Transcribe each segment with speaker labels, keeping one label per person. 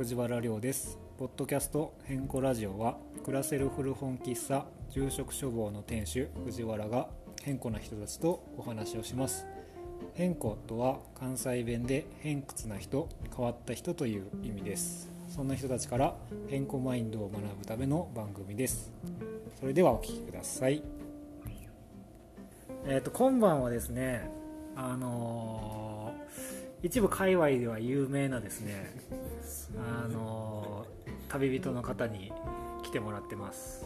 Speaker 1: 藤原亮です。ポッドキャスト変更ラジオは暮らせる古本喫茶住職処方の店主藤原が変更な人たちとお話をします。変更とは関西弁で偏屈な人変わった人という意味です。そんな人たちから変更マインドを学ぶための番組です。それではお聞きください。えっ、と今晩はですねあのー一部界隈では有名なですねあのー旅人の方に来てもらってます。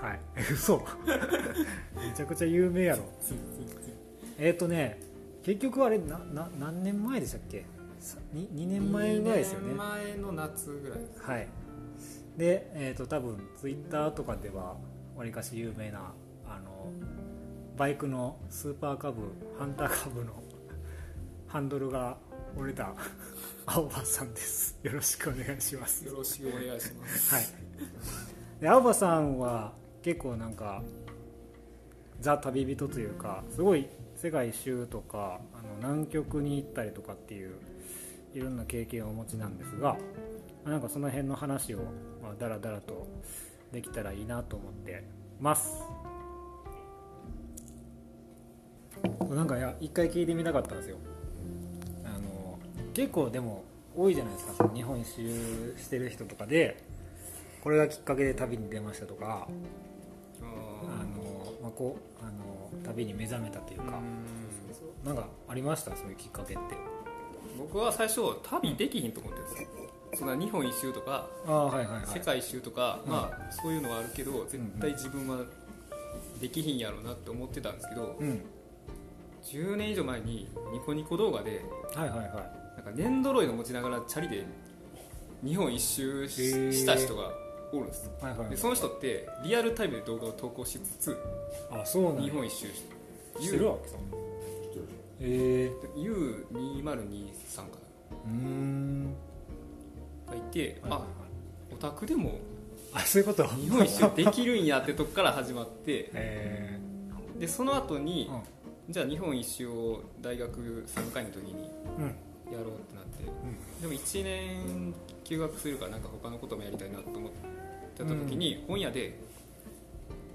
Speaker 1: はい。嘘。めちゃくちゃ有名やろ。えっ、とね結局あれなな何年前でしたっけ？さ 2, 2年前ぐらいですよね。
Speaker 2: 2年前の夏ぐらいです。
Speaker 1: はい。でえっ、と多分ツイッターとかではわりかし有名なあのバイクのスーパーカブハンターカブのハンドルが折れた 青葉さんです。よろしくお願いします。
Speaker 2: よろしくお願いします。
Speaker 1: はい。で青葉さんは結構なんかザ旅人というかすごい世界一周とかあの南極に行ったりとかっていういろんな経験をお持ちなんですがまあなんかその辺の話を、まあ、だらだらとできたらいいなと思ってます。なんかいや一回聞いてみたかったんですよ結構でも多いじゃないですか。その日本一周してる人とかでこれがきっかけで旅に出ましたとかあの、まあ、こうあの旅に目覚めたというかなんかありました？そういうきっかけって。
Speaker 2: 僕は最初旅できひんと思ってるんですよ。そんな日本一周とか世界一周とか、
Speaker 1: うん。
Speaker 2: まあそういうのはあるけど絶対自分はできひんやろうなって思ってたんですけど
Speaker 1: うん。
Speaker 2: 10年以上前にニコニコ動画で
Speaker 1: はいはいはい
Speaker 2: か粘土類の持ちながらチャリで日本一周し,、た人がおるんです。
Speaker 1: はいはい
Speaker 2: でその人ってリアルタイムで動画を投稿しつつ
Speaker 1: あそうなんや。
Speaker 2: 日本一周して
Speaker 1: る。わけさ。ええ
Speaker 2: U2023 かな。
Speaker 1: うーん。
Speaker 2: がいて、
Speaker 1: はいはいはい。
Speaker 2: あオタクでも
Speaker 1: あそういうこと？
Speaker 2: 日本一周できるんやってとこから始まって
Speaker 1: え
Speaker 2: でその後に
Speaker 1: ー、うん。
Speaker 2: じゃあ日本一周を大学3回の時に
Speaker 1: うん
Speaker 2: やろうってなって。でも1年休学するからなんか他のこともやりたいなと思ってた時に、本屋で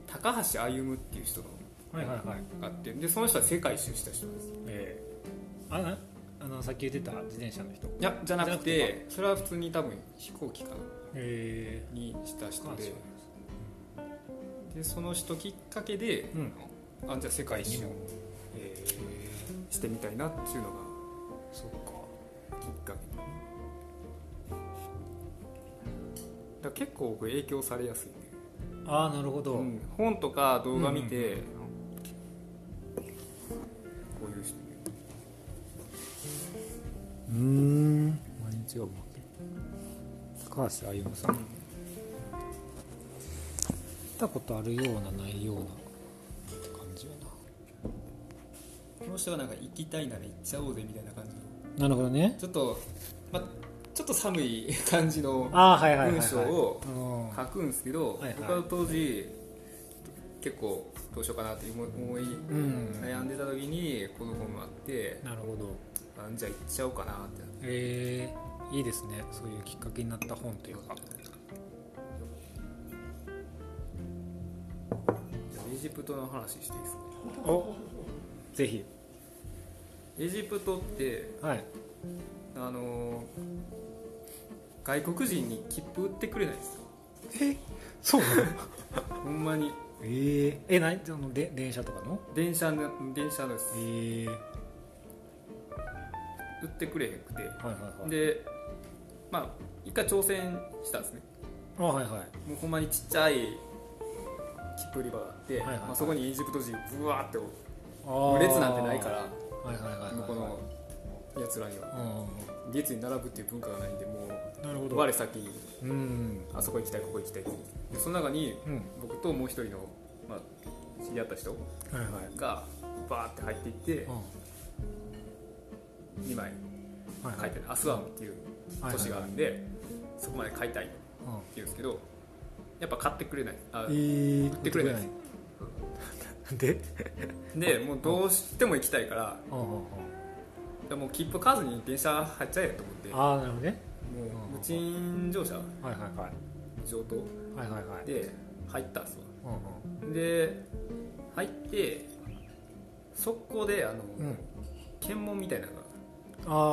Speaker 2: 高橋歩っていう人の
Speaker 1: はいはいはい。
Speaker 2: があってでその人は世界一周した人です。
Speaker 1: ええあなあのさっき言ってた自転車の人？
Speaker 2: いやじゃなくてそれは普通に多分飛行機かな。
Speaker 1: え
Speaker 2: にした人
Speaker 1: え
Speaker 2: ででその人きっかけで、
Speaker 1: うん。
Speaker 2: あじゃあ世界一周
Speaker 1: え
Speaker 2: してみたいなっていうのが
Speaker 1: ー、そっか
Speaker 2: きっかけだから結構僕影響されやすい
Speaker 1: ああなるほど、
Speaker 2: うん。本とか動画見て、
Speaker 1: うんうん
Speaker 2: こういう人
Speaker 1: うーん。毎日が高橋歩さん。行ったことあるようなないような感じや
Speaker 2: この人がなんか行きたいなら行っちゃおうぜみたいな感じの
Speaker 1: ななるほどね。
Speaker 2: ちょっと、まあ、ちょっと寒い感じの文章を
Speaker 1: うん
Speaker 2: 書くんですけど、僕は当時結構どうしようかなって思い悩んでた時にこの本があって
Speaker 1: なるほど。
Speaker 2: あじゃあ行っちゃおうかなって
Speaker 1: えー、いいですね。そういうきっかけになった本というか。
Speaker 2: エジプトの話していいですか？
Speaker 1: おぜひ
Speaker 2: エジプトって
Speaker 1: はい。
Speaker 2: あの外国人に切符売ってくれないですよ。
Speaker 1: え？そうなの？
Speaker 2: ほんまに。
Speaker 1: えー、えなそので電車とかの？
Speaker 2: 電車の電車のです
Speaker 1: えー、
Speaker 2: 売ってくれへんくて。
Speaker 1: はいはいはい。
Speaker 2: でまあ一回挑戦したんですね。
Speaker 1: あはいはい。
Speaker 2: もうほんまにちっちゃい切符売り場があって、
Speaker 1: はいはいはい。
Speaker 2: まあ、そこにエジプト人ブワーって列なんてないから
Speaker 1: はいはいはいはい
Speaker 2: 向こうのやつらには。
Speaker 1: うんうん
Speaker 2: 列に並ぶっていう文化がないんでも
Speaker 1: うんなるほど。
Speaker 2: う我先に
Speaker 1: うん
Speaker 2: あそこ行きたいここ行きたいでその中に
Speaker 1: うん。
Speaker 2: 僕ともう一人の、まあ、知り合った人がバーって入っていって2枚書いてる。アスワンっていう都市があるんでそこまで買いたいって
Speaker 1: うん。
Speaker 2: 言うんですけどやっぱ買ってくれない。あ
Speaker 1: えー、
Speaker 2: 売ってくれない
Speaker 1: で
Speaker 2: で？もうどうしても行きたいから。でもう切符買わずに電車入っちゃえと思って。も
Speaker 1: ああなるほどね。
Speaker 2: う売っ無賃乗車。
Speaker 1: はいはいはい。
Speaker 2: 上等。
Speaker 1: はいはいはい。
Speaker 2: で入ったんですわ
Speaker 1: うんうん。
Speaker 2: で入って速攻であの、
Speaker 1: うん。
Speaker 2: 検問みたいなのが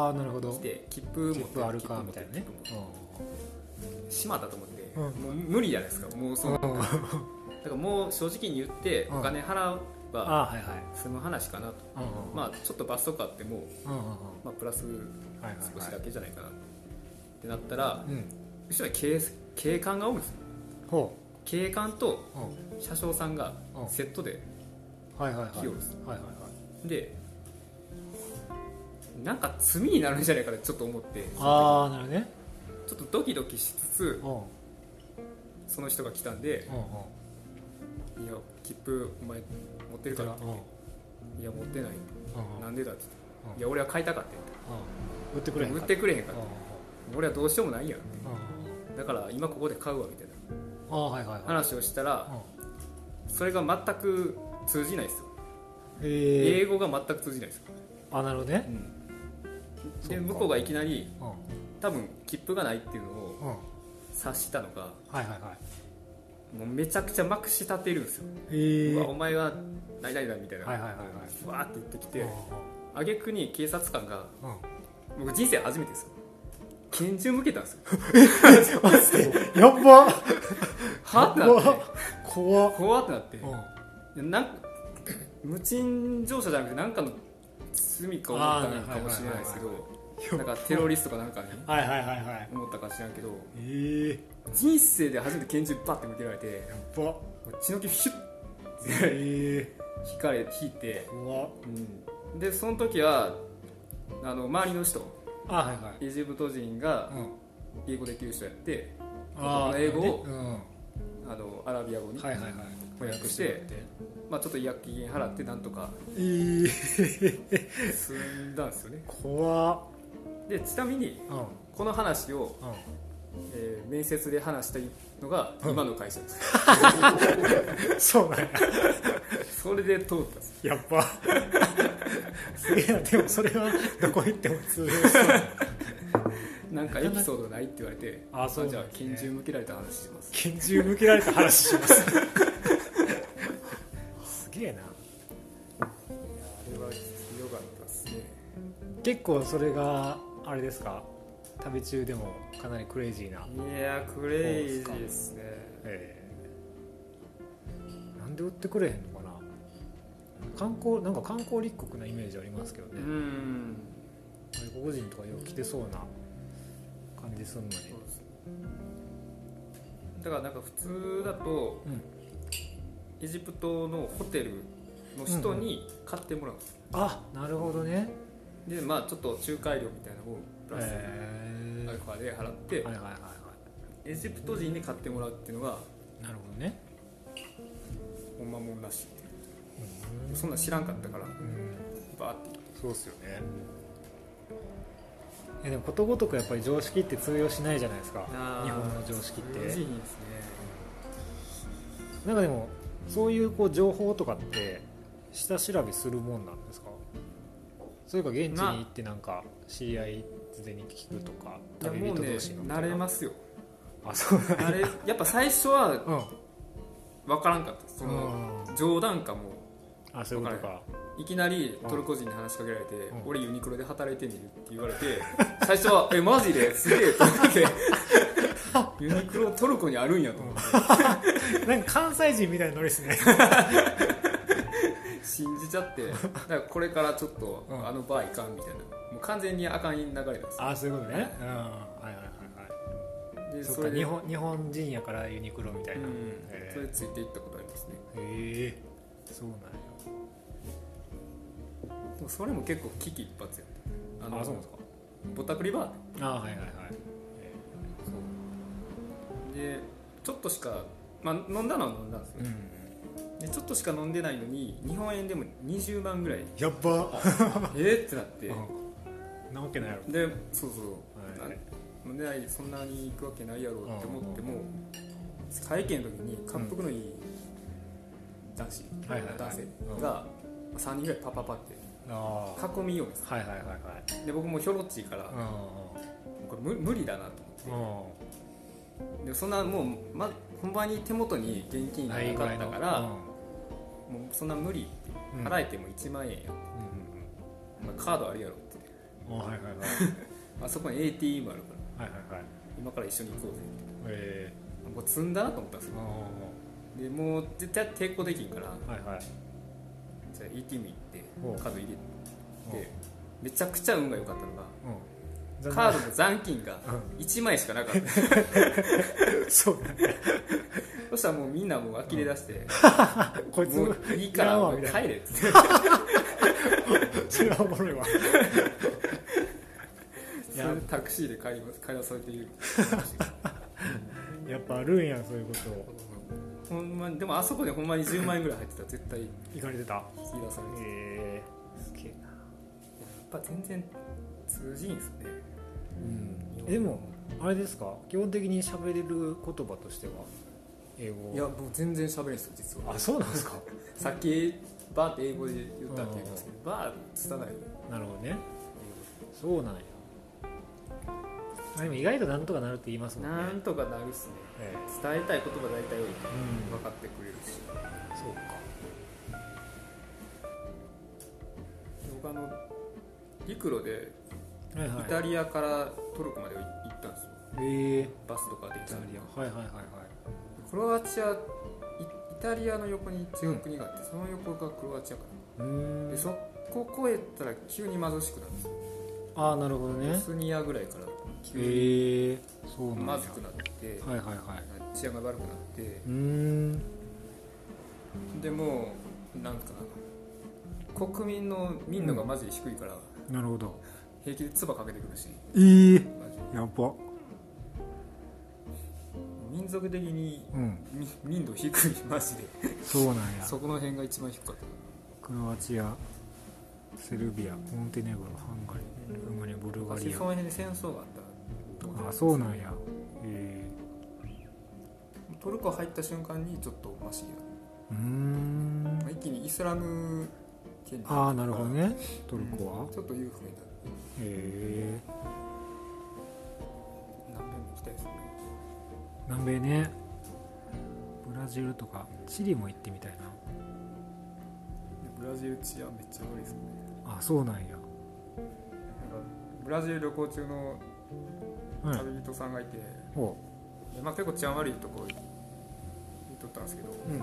Speaker 1: ああなるほど。
Speaker 2: 来て切符持って
Speaker 1: あるかみたいなね。
Speaker 2: 切符持って。しまったと思って、
Speaker 1: うん
Speaker 2: もう無理じゃないですか。もうその、だからもう正直に言って
Speaker 1: うん。
Speaker 2: お金払えば済む話かなと、
Speaker 1: うんうん
Speaker 2: まあちょっと罰則あっても、
Speaker 1: うんうんうん。
Speaker 2: まあ、プラス少し
Speaker 1: はい
Speaker 2: だけじゃないかなってなったら
Speaker 1: うん。
Speaker 2: 後ろに警警官がおるんですよ。
Speaker 1: ほ
Speaker 2: 警官と
Speaker 1: ううん。
Speaker 2: 車掌さんが
Speaker 1: うん。
Speaker 2: セットで
Speaker 1: はいはいはい。
Speaker 2: 器用ですでなんか罪になるんじゃないかなってちょっと思って
Speaker 1: ああなるほどね。
Speaker 2: ちょっとドキドキしつつ
Speaker 1: うん。うん
Speaker 2: その人が来たんで
Speaker 1: うん「
Speaker 2: いや切符お前持ってるから」って
Speaker 1: うんうん。
Speaker 2: いや持ってない。
Speaker 1: うん
Speaker 2: なんでだ?」って言って
Speaker 1: うん。
Speaker 2: いや俺は買いたかった
Speaker 1: 売ってくれへん
Speaker 2: 売
Speaker 1: か
Speaker 2: ってくれへんかっ
Speaker 1: うん
Speaker 2: た俺はどうしようもないやん
Speaker 1: うん
Speaker 2: だから今ここで買うわみたいな。話をしたら
Speaker 1: うん。
Speaker 2: それが全く通じないですよ。英語が全く通じないですよ。
Speaker 1: あなるほどね。
Speaker 2: で向こうがいきなり
Speaker 1: うん。
Speaker 2: 多分切符がないっていうのを
Speaker 1: うん。
Speaker 2: 察したのが
Speaker 1: はいはいはい
Speaker 2: もうめちゃくちゃまくし立てるんですよ。お前は何々だみたいな、わーって言ってきて
Speaker 1: うん
Speaker 2: 挙句に警察官が
Speaker 1: うん。うん
Speaker 2: 僕人生初めてですよ。拳銃向けたんですよ。
Speaker 1: やっば。
Speaker 2: はってなって。
Speaker 1: 怖っ。
Speaker 2: 怖ってなって。
Speaker 1: うん。
Speaker 2: なん無賃乗車じゃなくて何かの罪か思ったのかもしれないですけどなんかテロリストかなんかに？
Speaker 1: はいはいはいはい。
Speaker 2: 思ったか知らんけど。
Speaker 1: ええ。
Speaker 2: 人生で初めて拳銃バッて向けられて
Speaker 1: やっば
Speaker 2: 血の気ヒュッて。
Speaker 1: ええ。
Speaker 2: 引かれ引いて、
Speaker 1: 怖っ。
Speaker 2: うん、でその時はあの周りの人。
Speaker 1: あはいはい。
Speaker 2: エジプト人が
Speaker 1: うん。
Speaker 2: 英語できる人やって
Speaker 1: あー
Speaker 2: 英語をあのアラビア語に
Speaker 1: いはいはい。
Speaker 2: 翻訳してまあ、ちょっと違約金払ってなんとか
Speaker 1: ええ
Speaker 2: 済んだんですよね。
Speaker 1: 怖っ
Speaker 2: でちなみに
Speaker 1: うん。
Speaker 2: この話を、
Speaker 1: うん。
Speaker 2: えー面接で話したのが
Speaker 1: うん。
Speaker 2: 今の会社です、
Speaker 1: そうなんや。
Speaker 2: それで通ったんです
Speaker 1: やっぱ。すげえなでもそれはどこ行っても通用しそう
Speaker 2: なんかエピソードないって言われて
Speaker 1: あそうなん
Speaker 2: じゃあ拳銃向けられた話します。
Speaker 1: 拳銃向けられた話します。すげえな。
Speaker 2: あれは強かったですね。
Speaker 1: 結構それがあれですか？旅中でもかなりクレイジーな、
Speaker 2: いやクレイジーですね。
Speaker 1: えーなんで売ってくれへんのかな？観光なんか観光立国なイメージありますけどね、
Speaker 2: うん。
Speaker 1: 外国人とかよく来てそうな感じするのに。
Speaker 2: だからなんか普通だと
Speaker 1: うん。
Speaker 2: エジプトのホテルの人に買ってもらうんです、
Speaker 1: あなるほどね
Speaker 2: でまあちょっと仲介料みたいなのをプラスアルファで払って、
Speaker 1: はいはいはいは
Speaker 2: エジプト人に買ってもらうっていうのが
Speaker 1: いなるほどね。
Speaker 2: ほんまもんらしいって
Speaker 1: う。ん。
Speaker 2: そんなん知らんかったから
Speaker 1: うん。
Speaker 2: バーって。
Speaker 1: そうっすよね。えでもことごとくやっぱり常識って通用しないじゃないですか。日本の常識って。
Speaker 2: 難しいですね。
Speaker 1: なんかでもそういうこう情報とかって下調べするもんなんですか？それか現地に行ってなんか知り合い事前に聞くとか
Speaker 2: いや
Speaker 1: 旅人
Speaker 2: もうね
Speaker 1: 同士の
Speaker 2: 慣れますよ。
Speaker 1: あそう
Speaker 2: 慣れやっぱ最初は
Speaker 1: うん。
Speaker 2: 分からんかった。ですその
Speaker 1: うん。
Speaker 2: 冗談かも。
Speaker 1: あそういうことか。
Speaker 2: いきなりトルコ人に話しかけられて
Speaker 1: ん「
Speaker 2: 俺ユニクロで働いてみる」って言われて最初は「えマジで？すげえ」と思って。ユニクロトルコにあるんやと思って。
Speaker 1: なんか関西人みたいなノリですね
Speaker 2: 信じちゃって だからこれからちょっと
Speaker 1: うん。
Speaker 2: あのバー行かんみたいな。もう完全にあかん流れなんです。
Speaker 1: あそういうことね。うん。はいはいはいはい。
Speaker 2: でそれで
Speaker 1: そっか日本日本人やからユニクロみたいな、
Speaker 2: うん。
Speaker 1: へ
Speaker 2: それでついていったことありますね。
Speaker 1: えへえそうなんや。
Speaker 2: でもそれも結構危機一髪やった。あ
Speaker 1: そうなんですか。
Speaker 2: ぼったくりバー
Speaker 1: あはいはいはい。
Speaker 2: でちょっとしか、まあ、飲んだのは飲んだんですよ、
Speaker 1: うん
Speaker 2: でちょっとしか飲んでないのに日本円でも20万ぐらい。
Speaker 1: やっば。
Speaker 2: えーってなって。
Speaker 1: うんなわけないやろ。
Speaker 2: でそうそう、
Speaker 1: はい。
Speaker 2: な飲んでないそんなに行くわけないやろうって思っても会計の時に滑腹のいい男子、
Speaker 1: はいはいはい。
Speaker 2: 男性
Speaker 1: うん。
Speaker 2: が3人ぐらいパパパって囲みようんです
Speaker 1: はいはいはいはい。
Speaker 2: で僕もひょろっちいから、
Speaker 1: う
Speaker 2: これ無無理だなと思って。でそんなもう、ま、本番に手元に現金
Speaker 1: ん
Speaker 2: がなかったから、
Speaker 1: うん
Speaker 2: もうそんな無理。って
Speaker 1: うん。
Speaker 2: 払えても1万円や、
Speaker 1: うん
Speaker 2: まあ、カードあるやろって。
Speaker 1: あはいはいはい。
Speaker 2: あそこに ATM あるから。
Speaker 1: はいはいはい。
Speaker 2: 今から一緒に行こうぜ
Speaker 1: え。
Speaker 2: ってもう積んだなと思ったんですよ。でもう絶対抵抗できんから。
Speaker 1: ーはいはい。
Speaker 2: じゃあ ATM 行ってカード入れて。めちゃくちゃ運が良かったのが
Speaker 1: うん
Speaker 2: カードの残金が
Speaker 1: う
Speaker 2: 1枚しかなかった。
Speaker 1: そう。
Speaker 2: そしたらもうみんなもう呆れ出して
Speaker 1: こいつ
Speaker 2: もういいから帰れって。
Speaker 1: それはおもろいわ。
Speaker 2: それでタクシーで帰ります帰らされている
Speaker 1: やっぱあるんやそういうこと。
Speaker 2: ほんまにでもあそこでほんまに10万円ぐらい入ってた。ら絶対。引
Speaker 1: 行かれてた。
Speaker 2: き出されて。やっ
Speaker 1: ええすげえな。
Speaker 2: ぱ全然通じんですよね。
Speaker 1: うん。でもあれですか？基本的に喋れる言葉としては英語。
Speaker 2: いやもう全然喋れんですよ実は。
Speaker 1: あそうなんですか？
Speaker 2: さっきバーって英語で言ったって言うんですけどバーつたない
Speaker 1: なるほどね。そうなんや。あでも意外となんとかなるって言いますもんね。
Speaker 2: なんとかなるっすね。
Speaker 1: え
Speaker 2: 伝えたい言葉大体
Speaker 1: えうん。
Speaker 2: 分かってくれるし。
Speaker 1: そうか。
Speaker 2: 僕あの陸路で
Speaker 1: はいはい。
Speaker 2: イタリアからトルコまで行ったんですよ。
Speaker 1: ええ。
Speaker 2: バスとかで
Speaker 1: イタリアは。いはいはいはい。
Speaker 2: クロアチアイイタリアの横に違う国があって、その横がクロアチアか
Speaker 1: うー
Speaker 2: なん。でそこ越えたら急に貧しくなるんですよ。
Speaker 1: ああなるほど
Speaker 2: ボ
Speaker 1: ね
Speaker 2: スニアぐらいから急に
Speaker 1: ええ。そうなんや
Speaker 2: まずくなって
Speaker 1: はいはいはい。
Speaker 2: 治安が悪くなって
Speaker 1: うーん。
Speaker 2: でもうなんかな国民の民度がマジで低いから、
Speaker 1: なるほど
Speaker 2: 平気で唾かけてくるし。
Speaker 1: ええやば。
Speaker 2: 民族的に
Speaker 1: うん。
Speaker 2: み民度低いマジで。
Speaker 1: そうなんや。
Speaker 2: そこの辺が一番低かっ
Speaker 1: クロアチアセルビアモンテネグロハンガリールーマニアブル
Speaker 2: た
Speaker 1: ガリ
Speaker 2: 昔その辺で戦争があった
Speaker 1: あそうなんや。え
Speaker 2: トルコ入った瞬間にちょっとマシになる
Speaker 1: えうーん。
Speaker 2: まあ一気にイスラム圏に
Speaker 1: ああなるほどね。トルコは。
Speaker 2: ちょっと裕福になる
Speaker 1: へえ
Speaker 2: 南米も行きたいですね。
Speaker 1: 南米ね。ブラジルとかチリも行ってみたいな。
Speaker 2: ブラジル治安めっちゃ悪いですよね。
Speaker 1: あそうなんや。
Speaker 2: なんかブラジル旅行中の
Speaker 1: はい。
Speaker 2: 旅人さんがいて、
Speaker 1: ほ
Speaker 2: でまあ、結構治安悪いとこ行っとったんですけど
Speaker 1: ううん。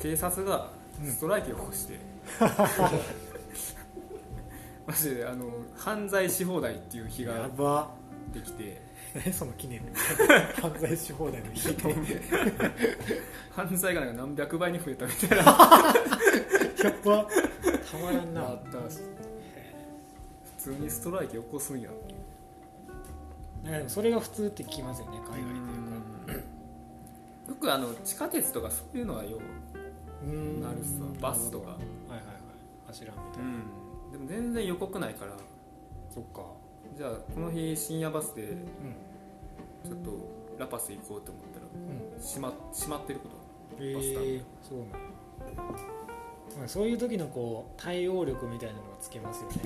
Speaker 2: 警察が
Speaker 1: うん。
Speaker 2: ストライキを起こして、マジであの犯罪し放題っていう日
Speaker 1: や
Speaker 2: が
Speaker 1: ば。
Speaker 2: できて。
Speaker 1: 何 その記念。犯罪し放題の日。
Speaker 2: 犯罪がなんか何百倍に増えたみたいな。
Speaker 1: やば。たまらんな。
Speaker 2: あったらしい普通にストライキ起こすんや。っていう
Speaker 1: なんかでもそれが普通って聞きますよね海外というか。
Speaker 2: よくあの地下鉄とかそういうのはよ
Speaker 1: うーん。
Speaker 2: なるっすわ。バスとか。
Speaker 1: はいはいはい。走らんみたいな、
Speaker 2: でも全然予告ないから。
Speaker 1: そっか。
Speaker 2: じゃあこの日深夜バスで
Speaker 1: うん。
Speaker 2: ちょっとラパス行こうと思ったら
Speaker 1: うん。
Speaker 2: 閉ま閉まってること。
Speaker 1: え
Speaker 2: バスター
Speaker 1: ー、そうなんやまあそういう時のこう対応力みたいなのがつけますよね。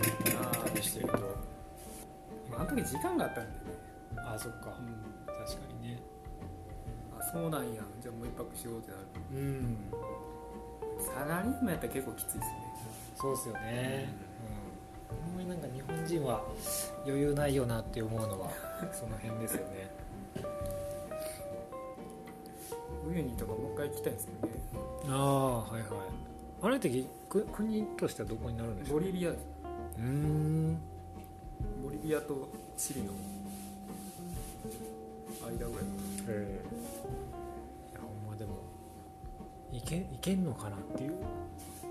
Speaker 1: 旅してると
Speaker 2: あの時時間があったんでね、
Speaker 1: あそっか。確かにね。
Speaker 2: あそうなんや。じゃあもう一泊しようってなる。
Speaker 1: うん。
Speaker 2: サラリーマンやったら結構きついですね。
Speaker 1: そうっすよね。うん、あんまりなんか日本人は余裕ないよなって思うのは その辺ですよね。
Speaker 2: ウユニとかもう一回行きたいんですけどね。
Speaker 1: ああはいはい。あれって国としてはどこになるんでしょう
Speaker 2: ボリビア。
Speaker 1: うーん。
Speaker 2: ボリビアとチリの間ぐらい。
Speaker 1: ええいやほんまでもいけいけんのかなっていう。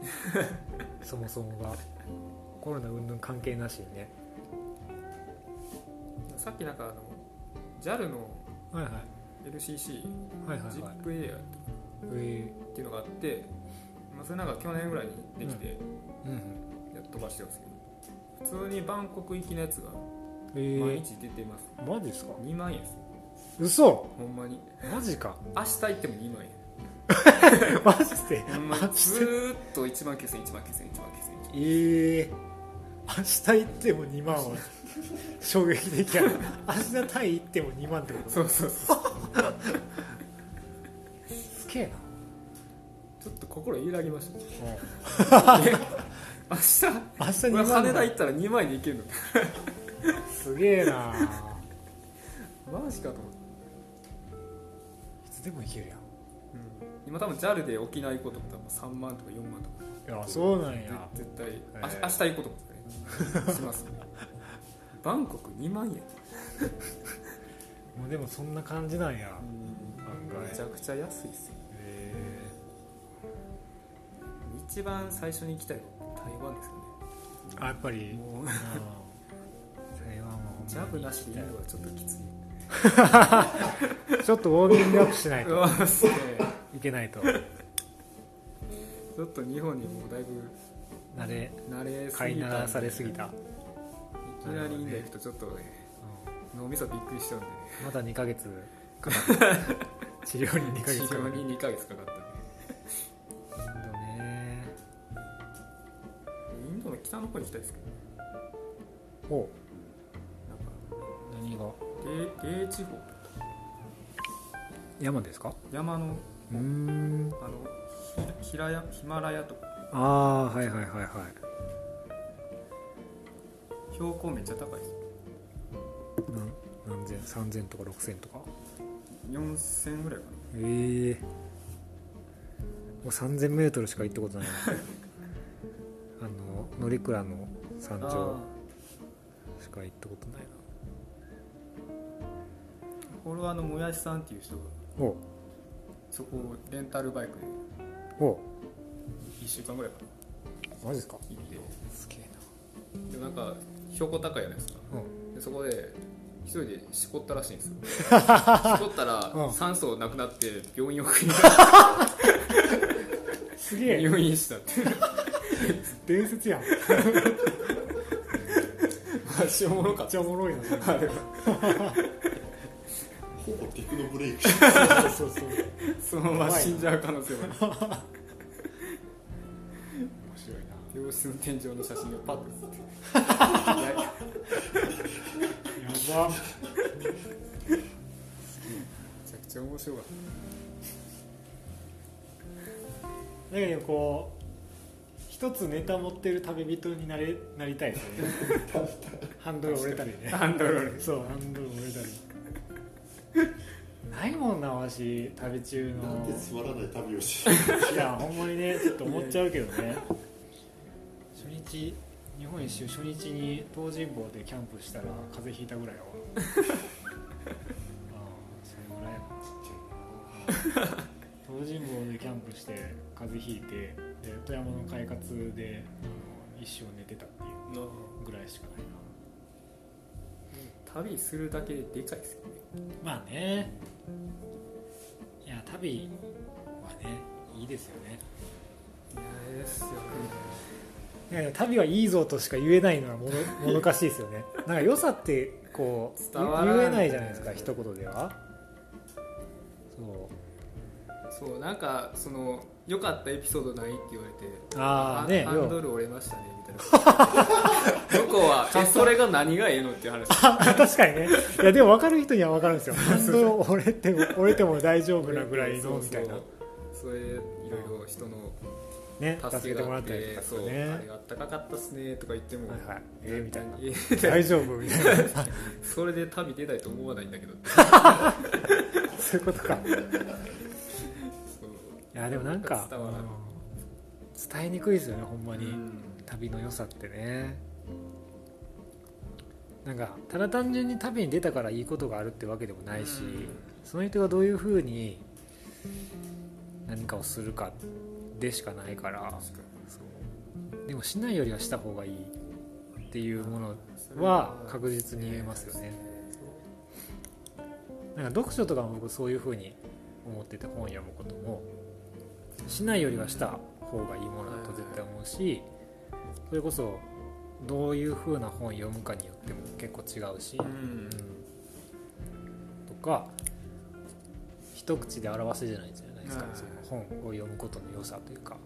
Speaker 1: そもそもがコロナ云々関係なしにね。
Speaker 2: さっきなんかあの JAL の LCC
Speaker 1: はい。はいはい
Speaker 2: ジップエアっ
Speaker 1: え
Speaker 2: ていうのがあって、まあ、それなんか去年ぐらいにできて
Speaker 1: えうんうん。
Speaker 2: やっと飛ばしてるんですけど普通にバンコク行きのやつが
Speaker 1: え
Speaker 2: 毎日出てます、
Speaker 1: えマジですか
Speaker 2: ？2万円です
Speaker 1: 嘘！
Speaker 2: ほんまに。
Speaker 1: マジか。
Speaker 2: 明日行っても2万円。
Speaker 1: マジで？
Speaker 2: ほんまに。ずーっと1万9000 1万9000 1万9000
Speaker 1: ええ明日行っても2万は衝撃的やな。明日タイ行っても2万ってこと？
Speaker 2: そうそうそう。
Speaker 1: すげえな。
Speaker 2: ちょっと心揺らぎました。え明日
Speaker 1: 明日2
Speaker 2: 俺
Speaker 1: 万
Speaker 2: 羽田行ったら2万円で行けるの。
Speaker 1: すげえな。
Speaker 2: マジかと思って、
Speaker 1: いつでも行けるやん。
Speaker 2: 今多分 JAL で沖縄行こうと思ったら3万とか4万とか。
Speaker 1: いやそうなんや。
Speaker 2: 絶対、
Speaker 1: えー。
Speaker 2: あ明日行こうと思ってねしますバンコク2万円。
Speaker 1: もうでもそんな感じなんや案外。
Speaker 2: めちゃくちゃ安いですよ。
Speaker 1: へ
Speaker 2: 一番最初に行きたいのは台湾ですよね。
Speaker 1: ーあやっぱり。台湾は
Speaker 2: ジャブなしで行くのはちょっときつい。
Speaker 1: ちょっとウォーミングアップしない うといけないと。
Speaker 2: ちょっと日本にもうだいぶ
Speaker 1: 慣れ
Speaker 2: 慣れすぎた
Speaker 1: 飼いならされすぎた、
Speaker 2: いきなりインド行くとちょっとね脳みそびっくりしちゃうんでね。
Speaker 1: うんまだ2ヶ月。かかった治療に2ヶ
Speaker 2: 治
Speaker 1: 月かかった。
Speaker 2: 療に2ヶ月かかった。んで
Speaker 1: インドね
Speaker 2: インドの北の方に行きたいですけど
Speaker 1: お。何が？
Speaker 2: 米米地方。
Speaker 1: 山ですか？
Speaker 2: 山の
Speaker 1: うーん。
Speaker 2: あのヒラヤヒマラヤとか
Speaker 1: ああはいはいはいはい。
Speaker 2: 標高めっちゃ高いです。
Speaker 1: なん何千3000とか6000とか
Speaker 2: ？4000ぐらいか
Speaker 1: ええもう3000メートルしか行ったことない。な あの乗鞍の山
Speaker 2: な
Speaker 1: 頂しか行ったことない
Speaker 2: これはあのもやしさんっていう人が。
Speaker 1: なお
Speaker 2: そこをレンタルバイクで。
Speaker 1: お
Speaker 2: 1週間ぐらいかな。
Speaker 1: マジですか？
Speaker 2: 行って。
Speaker 1: すげえ
Speaker 2: でなんか標高高いじゃないですか。
Speaker 1: な
Speaker 2: でそこで一人でしこったらしいんですよ。しこった
Speaker 1: うん。
Speaker 2: ら酸素なくなって病院を送り
Speaker 1: すげえ。
Speaker 2: 入院したって。
Speaker 1: 伝説やん。めっ
Speaker 2: マジおもろかっ
Speaker 1: ちゃおもろいな。
Speaker 2: あれは
Speaker 3: ほぼテクノブレイク。して
Speaker 1: そうそうそう。面
Speaker 2: そのまま死んじゃう可能性もある
Speaker 1: 白いな
Speaker 2: 病室の天井の写真がパッと写っていや
Speaker 1: やば
Speaker 2: めちゃくちゃ面白かっ
Speaker 1: だけどこう一つネタ持ってる旅人になれなりたいですよねハンドル。折れたりね
Speaker 2: たハンドル。折れ
Speaker 1: そうハンドル。折れたりないもんなわし旅中
Speaker 3: な
Speaker 1: の
Speaker 3: んでつまらない旅をして
Speaker 1: いやほんまにねちょっと思っちゃうけどね初日日本一周初日に東尋坊でキャンプしたら風邪ひいたぐらいやわ ああそれぐらいやな東尋坊でキャンプして風邪ひいてで富山の快活であの一生寝てたっていう
Speaker 2: な
Speaker 1: ぐらいしかないな。
Speaker 2: 旅するだけででかいですよね。
Speaker 1: まあね。いや旅はねいいですよね。
Speaker 2: いやですよね
Speaker 1: 旅はいいぞとしか言えないのはもの もどかしいですよね。なんか良さってこう言えないじゃないですか一言では。そう。
Speaker 2: そうなんかその良かったエピソードないって言われて
Speaker 1: ああね
Speaker 2: ハンドル折れましたねみたいな。向こうはえそれが何がええのっていう話。
Speaker 1: 確かにね。いやでも分かる人には分かるんですよ。ハンドル折れても折れても大丈夫なぐらいのみたいな。
Speaker 2: そうそうそれいろいろ人の
Speaker 1: ね助
Speaker 2: 助け
Speaker 1: てもらったりとか
Speaker 2: そうあれあったかかったっすねとか言っても、
Speaker 1: はいはい。えーみたいな。
Speaker 2: えー
Speaker 1: 大丈夫？みたいな。
Speaker 2: それで旅出たいと思わないんだけど。
Speaker 1: そういうことか。いやでもなんかうん。伝えにくいですよねほんまに、
Speaker 2: うん。
Speaker 1: 旅の良さってね。なんかただ単純に旅に出たからいいことがあるってわけでもないし、
Speaker 2: うん。
Speaker 1: その人がどういうふうに何かをするかでしかないから。でもしないよりはした方がいいっていうものは確実に言えますよね。なんか読書とかも僕そういうふうに思ってて本読むこともしないよりはした方がいいものだと絶対思うしそれこそどういうふうな本読むかによっても結構違うし、
Speaker 2: うん。
Speaker 1: うんとか一口で表せじゃないじゃないですか、
Speaker 2: はい
Speaker 1: その本を読むことの良さというか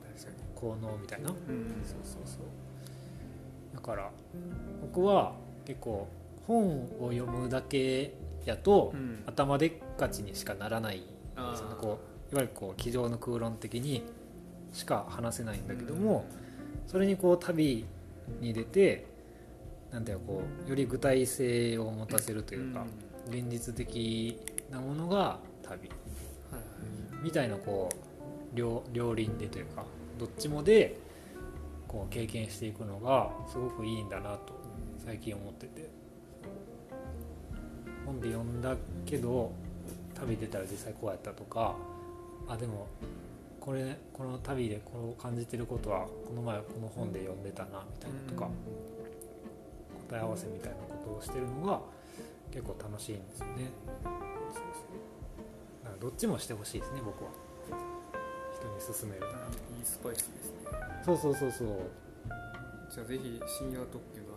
Speaker 1: 効能みたいな、
Speaker 2: うん。
Speaker 1: そうそうそう。だから僕は結構本を読むだけやと、
Speaker 2: うん。
Speaker 1: 頭でっかちにしかならないんですよね。
Speaker 2: あー。
Speaker 1: こういわゆるこう机上の空論的にしか話せないんだけども、それにこう旅に出てなんていうのこうより具体性を持たせるというか、
Speaker 2: ん。
Speaker 1: 現実的なものが旅みたいなこう両両輪でというかどっちもでこう経験していくのがすごくいいんだなと最近思ってて。本で読んだけど旅出たら実際こうやったとかあでもこれこの旅でこう感じてることはこの前この本で読んでたなみたいなとか答え合わせみたいなことをしてるのが結構楽しいんですよね。そうそうだからどっちもしてほしいですね僕は。人に勧めるなら
Speaker 2: いいスパイスですね。
Speaker 1: そうそうそうそう。
Speaker 2: じゃあぜひ深夜特急の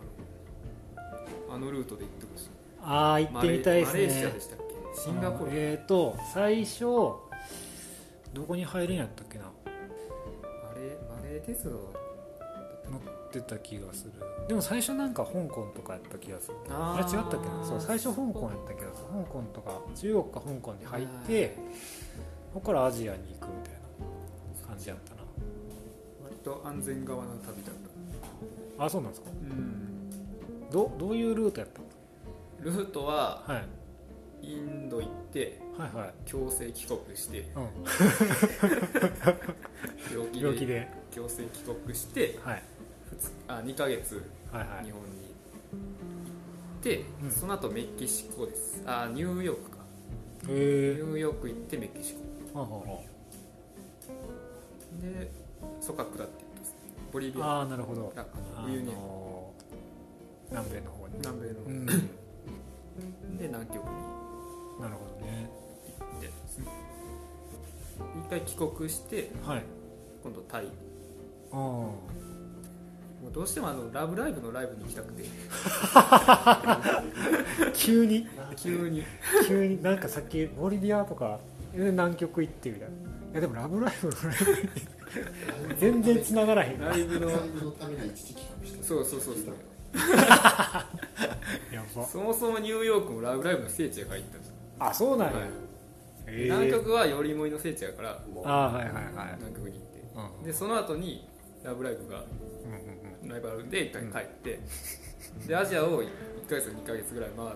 Speaker 2: あのあのルートで行ってほしい。
Speaker 1: ああ行ってみたいですね。
Speaker 2: マレーシアでしたっけシンガポール、
Speaker 1: えっ、と最初どこに入るんやったっけな。
Speaker 2: マレーマレー鉄道
Speaker 1: 乗ってた気がする。でも最初なんか香港とかやった気がする。あれ違ったっけな。そう最初香港やった気がする。香港とか中国か香港に入ってそこからアジアに行くみじやったな。
Speaker 2: 割と安全側の旅だった。
Speaker 1: あそうなんですか？
Speaker 2: うん。
Speaker 1: どどういうルートやった？
Speaker 2: ルートは
Speaker 1: のはい。
Speaker 2: インド行って
Speaker 1: はいはい、
Speaker 2: 強制帰国して
Speaker 1: うん、
Speaker 2: 病気で
Speaker 1: 病気で、
Speaker 2: 強制帰国して
Speaker 1: はい、
Speaker 2: あ2ヶ月
Speaker 1: はいはい。
Speaker 2: 日本に行って、
Speaker 1: うん。
Speaker 2: その後メキシコです。あニューヨークか。
Speaker 1: え
Speaker 2: ューヨーク行ってメキシコ。
Speaker 1: ははは
Speaker 2: でそこから下っていったんですね。ボリビア。
Speaker 1: ああなるほど。
Speaker 2: あ
Speaker 1: あ
Speaker 2: ウユ
Speaker 1: 南米の方に。
Speaker 2: 南米の、
Speaker 1: うん。
Speaker 2: で南極に。
Speaker 1: なるほどね。
Speaker 2: 行ってですね。一回帰国して
Speaker 1: はい。
Speaker 2: 今度タイ。
Speaker 1: あ
Speaker 2: もうどうしてもあのラブライブのライブに行きたくて。
Speaker 1: あ 急に？
Speaker 2: 急に。
Speaker 1: 急に。なんかさっきボリビアとかえ南極行ってみたいな。いやでもラブライブ全然繋がらへん。
Speaker 2: ライブの
Speaker 3: ために一時帰国した。
Speaker 2: そうそうそうそう。
Speaker 1: やば。
Speaker 2: そもそもニューヨークもラブライブの聖地が入ったんですよ、
Speaker 1: あそうなんや、
Speaker 2: はい。南極はよりもいの聖地やから
Speaker 1: あはいはいはい。
Speaker 2: 南極に行って。
Speaker 1: うん
Speaker 2: でその後にラブライブが
Speaker 1: うんうん
Speaker 2: ライブあるんで一回帰って、でアジアを1ヶ月2ヶ月ぐらい回っ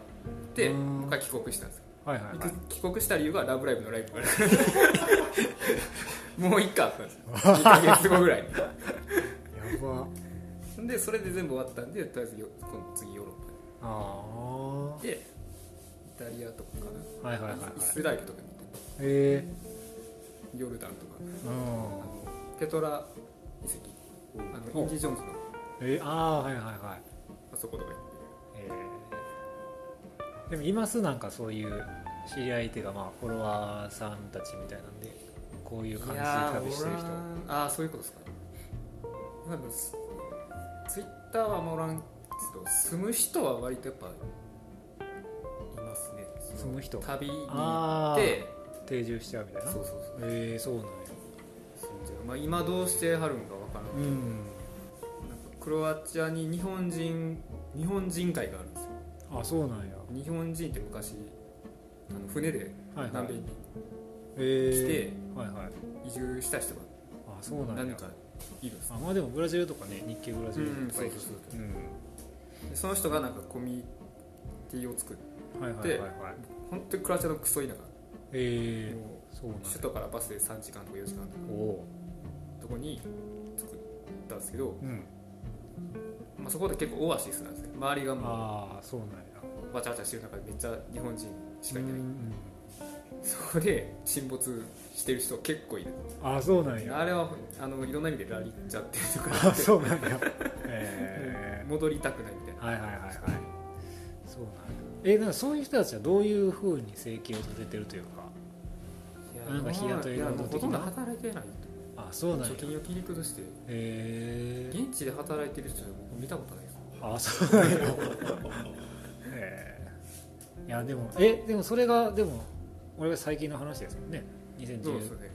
Speaker 2: て
Speaker 1: うん。
Speaker 2: もう一回帰国したんですよ
Speaker 1: はいはいはい。
Speaker 2: 帰国した理由はラブライブのライブ。もう一回あったんですよ。2ヶ月後ぐらいに。
Speaker 1: やば。
Speaker 2: でそれで全部終わったんでとりあえずよ今度次ヨーロッ
Speaker 1: あ
Speaker 2: パでイタリアとかかな、
Speaker 1: あはいはいはいはい。
Speaker 2: イスラエルとかに行っ
Speaker 1: へえ
Speaker 2: てヨルダンとか。
Speaker 1: うん。
Speaker 2: あのペトラ遺跡。あのインディ・ジョーンズの。
Speaker 1: えー、ああはいはいはい。
Speaker 2: あそことか行っ
Speaker 1: でもいますなんかそういう知り合いっていうかまあフォロワーさんたちみたいなんでこういう感じで旅してる人。
Speaker 2: ああそういうことですか。まあでもツツイッターはあんまおらんけど住む人は割とやっぱいますね。
Speaker 1: 住む人。
Speaker 2: 旅に行って
Speaker 1: 定住しちゃうみたいな？
Speaker 2: そうそうそう
Speaker 1: えー、そうなんや。
Speaker 2: まあ、今どうしてはるんかわからんけど、
Speaker 1: うん。
Speaker 2: なんかクロアチアに日本人日本人会がある
Speaker 1: あそうなんや。
Speaker 2: 日本人って昔あの船で南米に
Speaker 1: え
Speaker 2: 来て移住した人が
Speaker 1: あそうなんや。
Speaker 2: 何人かいるんですよ
Speaker 1: あまあでもブラジルとかね日系ブラジル
Speaker 2: うん
Speaker 1: とかい
Speaker 2: うその人がなんかコミュニティを作って
Speaker 1: はいはいはいはい。
Speaker 2: 本当にクロアチアのクソ田舎
Speaker 1: え
Speaker 2: も
Speaker 1: ー、そうなんや。
Speaker 2: う首都からバスで3時間とか4時間とかとこに作ったんですけど、
Speaker 1: ーうん
Speaker 2: まあ、そこで結構オアシスなんですよ周りがも
Speaker 1: ああそうなんや。
Speaker 2: うわちゃわちゃしてる中でめっちゃ日本人しかいない、
Speaker 1: うん
Speaker 2: そこで沈没してる人結構いる。
Speaker 1: あそうなんや。
Speaker 2: あれはあのいろんな意味でラリっちゃってるとか。
Speaker 1: あそうなんや。え
Speaker 2: 戻りたくないみたいな。
Speaker 1: ー、はいはいはいはい。そうなんや。えだからそういう人たちはどういうふうに生計を立ててるというか。
Speaker 2: いや
Speaker 1: なんか日雇い
Speaker 2: いや
Speaker 1: 労働的な
Speaker 2: もうほとんど働いてない
Speaker 1: あそうなんや。
Speaker 2: 貯金を切り崩して。
Speaker 1: えー、
Speaker 2: 現地で働いてる人は僕見たことないです。
Speaker 1: あそうなんや。えー、いやでもえでもそれがでも俺が最近の話ですもんね。2010
Speaker 2: そうですね、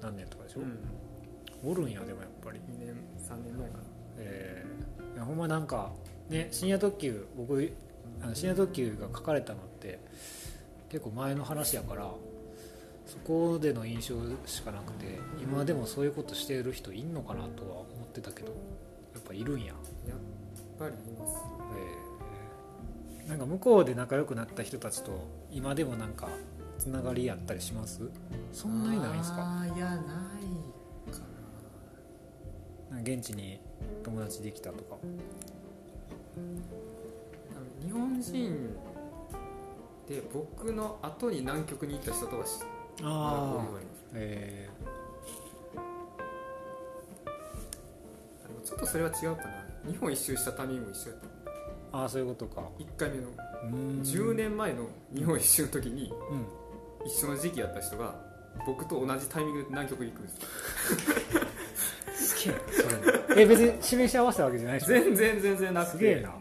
Speaker 1: 何年とかでしょ、
Speaker 2: うん、
Speaker 1: おるんやでもやっぱり。
Speaker 2: 2年3年前かな。
Speaker 1: えー、いやほんまなんかね深夜特急僕あの深夜特急が書かれたのって結構前の話やからそこでの印象しかなくて今でもそういうことしてる人いんのかなとは思ってたけどやっぱいるんや、
Speaker 2: やっぱりいます。
Speaker 1: えー。なんか向こうで仲良くなった人たちと今でもなんかつながりやったりします？そんなにないんですか？
Speaker 2: あーいやないか
Speaker 1: な。んか現地に友達できたとか。
Speaker 2: な日本人で僕の後に南極に行った人とは知って
Speaker 1: ああえ
Speaker 2: でもちょっとそれは違うかな。日本一周したタイミングも一緒やった。
Speaker 1: ー、ああそういうことか。
Speaker 2: 1回目の。
Speaker 1: うーん。
Speaker 2: 10年前の日本一周の時に
Speaker 1: うん。
Speaker 2: 一緒の時期やった人が僕と同じタイミングで南極に行くんです。よ
Speaker 1: すげえ。なそれ。え別に示し合わせたわけじゃない
Speaker 2: 全然全然なくて。
Speaker 1: すげえな。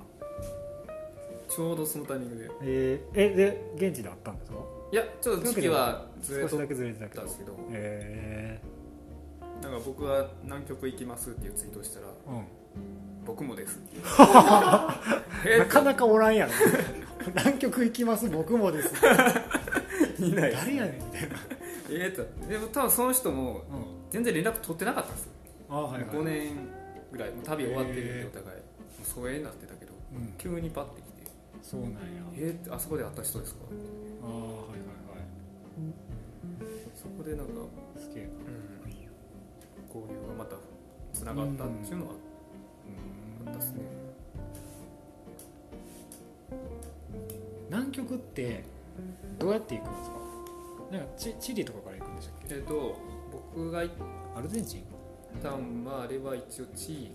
Speaker 2: ちょうどそのタイミングで。
Speaker 1: えー、えで現地で会ったんですか？
Speaker 2: いやちょっと時期はずれ
Speaker 1: 少しだけずれてたけど
Speaker 2: ですけど。
Speaker 1: え
Speaker 2: なんか僕は南極行きますっていうツイートをしたら
Speaker 1: ー、うん。
Speaker 2: 僕もです
Speaker 1: な
Speaker 2: え
Speaker 1: かなかおらんやろ。南極行きます？僕もです
Speaker 2: い ない。
Speaker 1: 誰やねんみたいな、
Speaker 2: えーでも多分その人も
Speaker 1: うん、
Speaker 2: 全然連絡取ってなかったんですよ、
Speaker 1: あはいはい。
Speaker 2: 5年ぐらいもう旅終わってるんでお互い。もう疎遠になってたけど
Speaker 1: うん。
Speaker 2: 急にパッて来て。
Speaker 1: そうなんや「
Speaker 2: えーあそこで会った人ですか?」
Speaker 1: ああ
Speaker 2: こでなんか、
Speaker 1: いすげえな
Speaker 2: 交流がまたつながったっていうのはあったですね。
Speaker 1: 南極ってどうやって行くんですか？なんかチチリとかから行くんでしたっけ？
Speaker 2: えっ、と僕が
Speaker 1: アルゼンチン？
Speaker 2: たんはあれは一応チリ